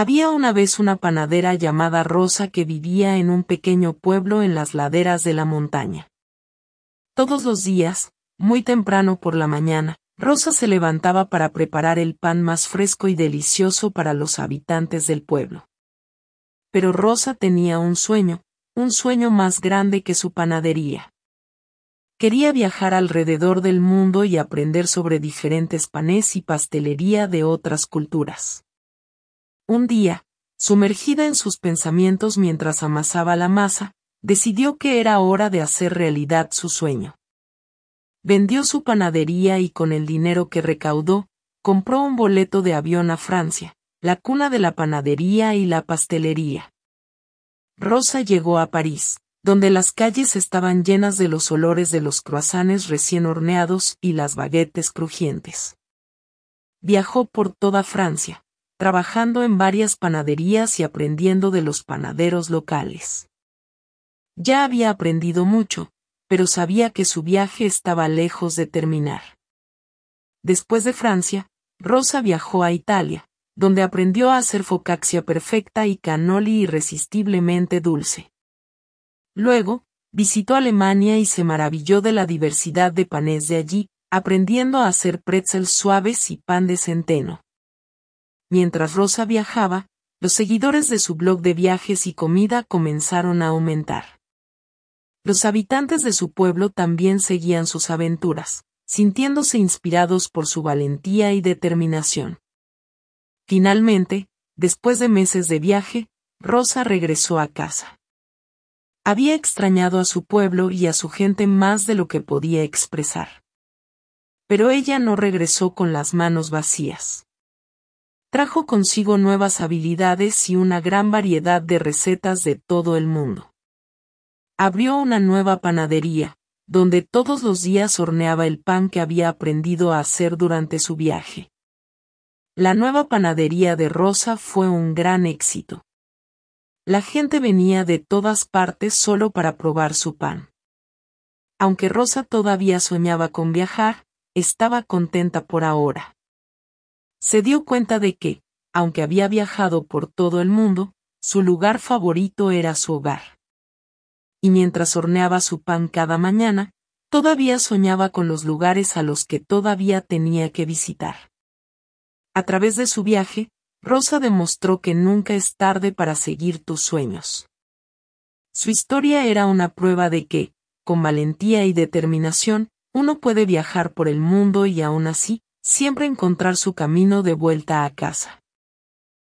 Había una vez una panadera llamada Rosa que vivía en un pequeño pueblo en las laderas de la montaña. Todos los días, muy temprano por la mañana, Rosa se levantaba para preparar el pan más fresco y delicioso para los habitantes del pueblo. Pero Rosa tenía un sueño, un sueño más grande que su panadería. Quería viajar alrededor del mundo y aprender sobre diferentes panes y pastelería de otras culturas. Un día, sumergida en sus pensamientos mientras amasaba la masa, decidió que era hora de hacer realidad su sueño. Vendió su panadería y con el dinero que recaudó, compró un boleto de avión a Francia, la cuna de la panadería y la pastelería. Rosa llegó a París, donde las calles estaban llenas de los olores de los croissants recién horneados y las baguettes crujientes. Viajó por toda Francia, trabajando en varias panaderías y aprendiendo de los panaderos locales. Ya había aprendido mucho, pero sabía que su viaje estaba lejos de terminar. Después de Francia, Rosa viajó a Italia, donde aprendió a hacer focaccia perfecta y cannoli irresistiblemente dulce. Luego, visitó Alemania y se maravilló de la diversidad de panes de allí, aprendiendo a hacer pretzels suaves y pan de centeno. Mientras Rosa viajaba, los seguidores de su blog de viajes y comida comenzaron a aumentar. Los habitantes de su pueblo también seguían sus aventuras, sintiéndose inspirados por su valentía y determinación. Finalmente, después de meses de viaje, Rosa regresó a casa. Había extrañado a su pueblo y a su gente más de lo que podía expresar. Pero ella no regresó con las manos vacías. Trajo consigo nuevas habilidades y una gran variedad de recetas de todo el mundo. Abrió una nueva panadería, donde todos los días horneaba el pan que había aprendido a hacer durante su viaje. La nueva panadería de Rosa fue un gran éxito. La gente venía de todas partes solo para probar su pan. Aunque Rosa todavía soñaba con viajar, estaba contenta por ahora. Se dio cuenta de que, aunque había viajado por todo el mundo, su lugar favorito era su hogar. Y mientras horneaba su pan cada mañana, todavía soñaba con los lugares a los que todavía tenía que visitar. A través de su viaje, Rosa demostró que nunca es tarde para seguir tus sueños. Su historia era una prueba de que, con valentía y determinación, uno puede viajar por el mundo y aún así, siempre encontrar su camino de vuelta a casa.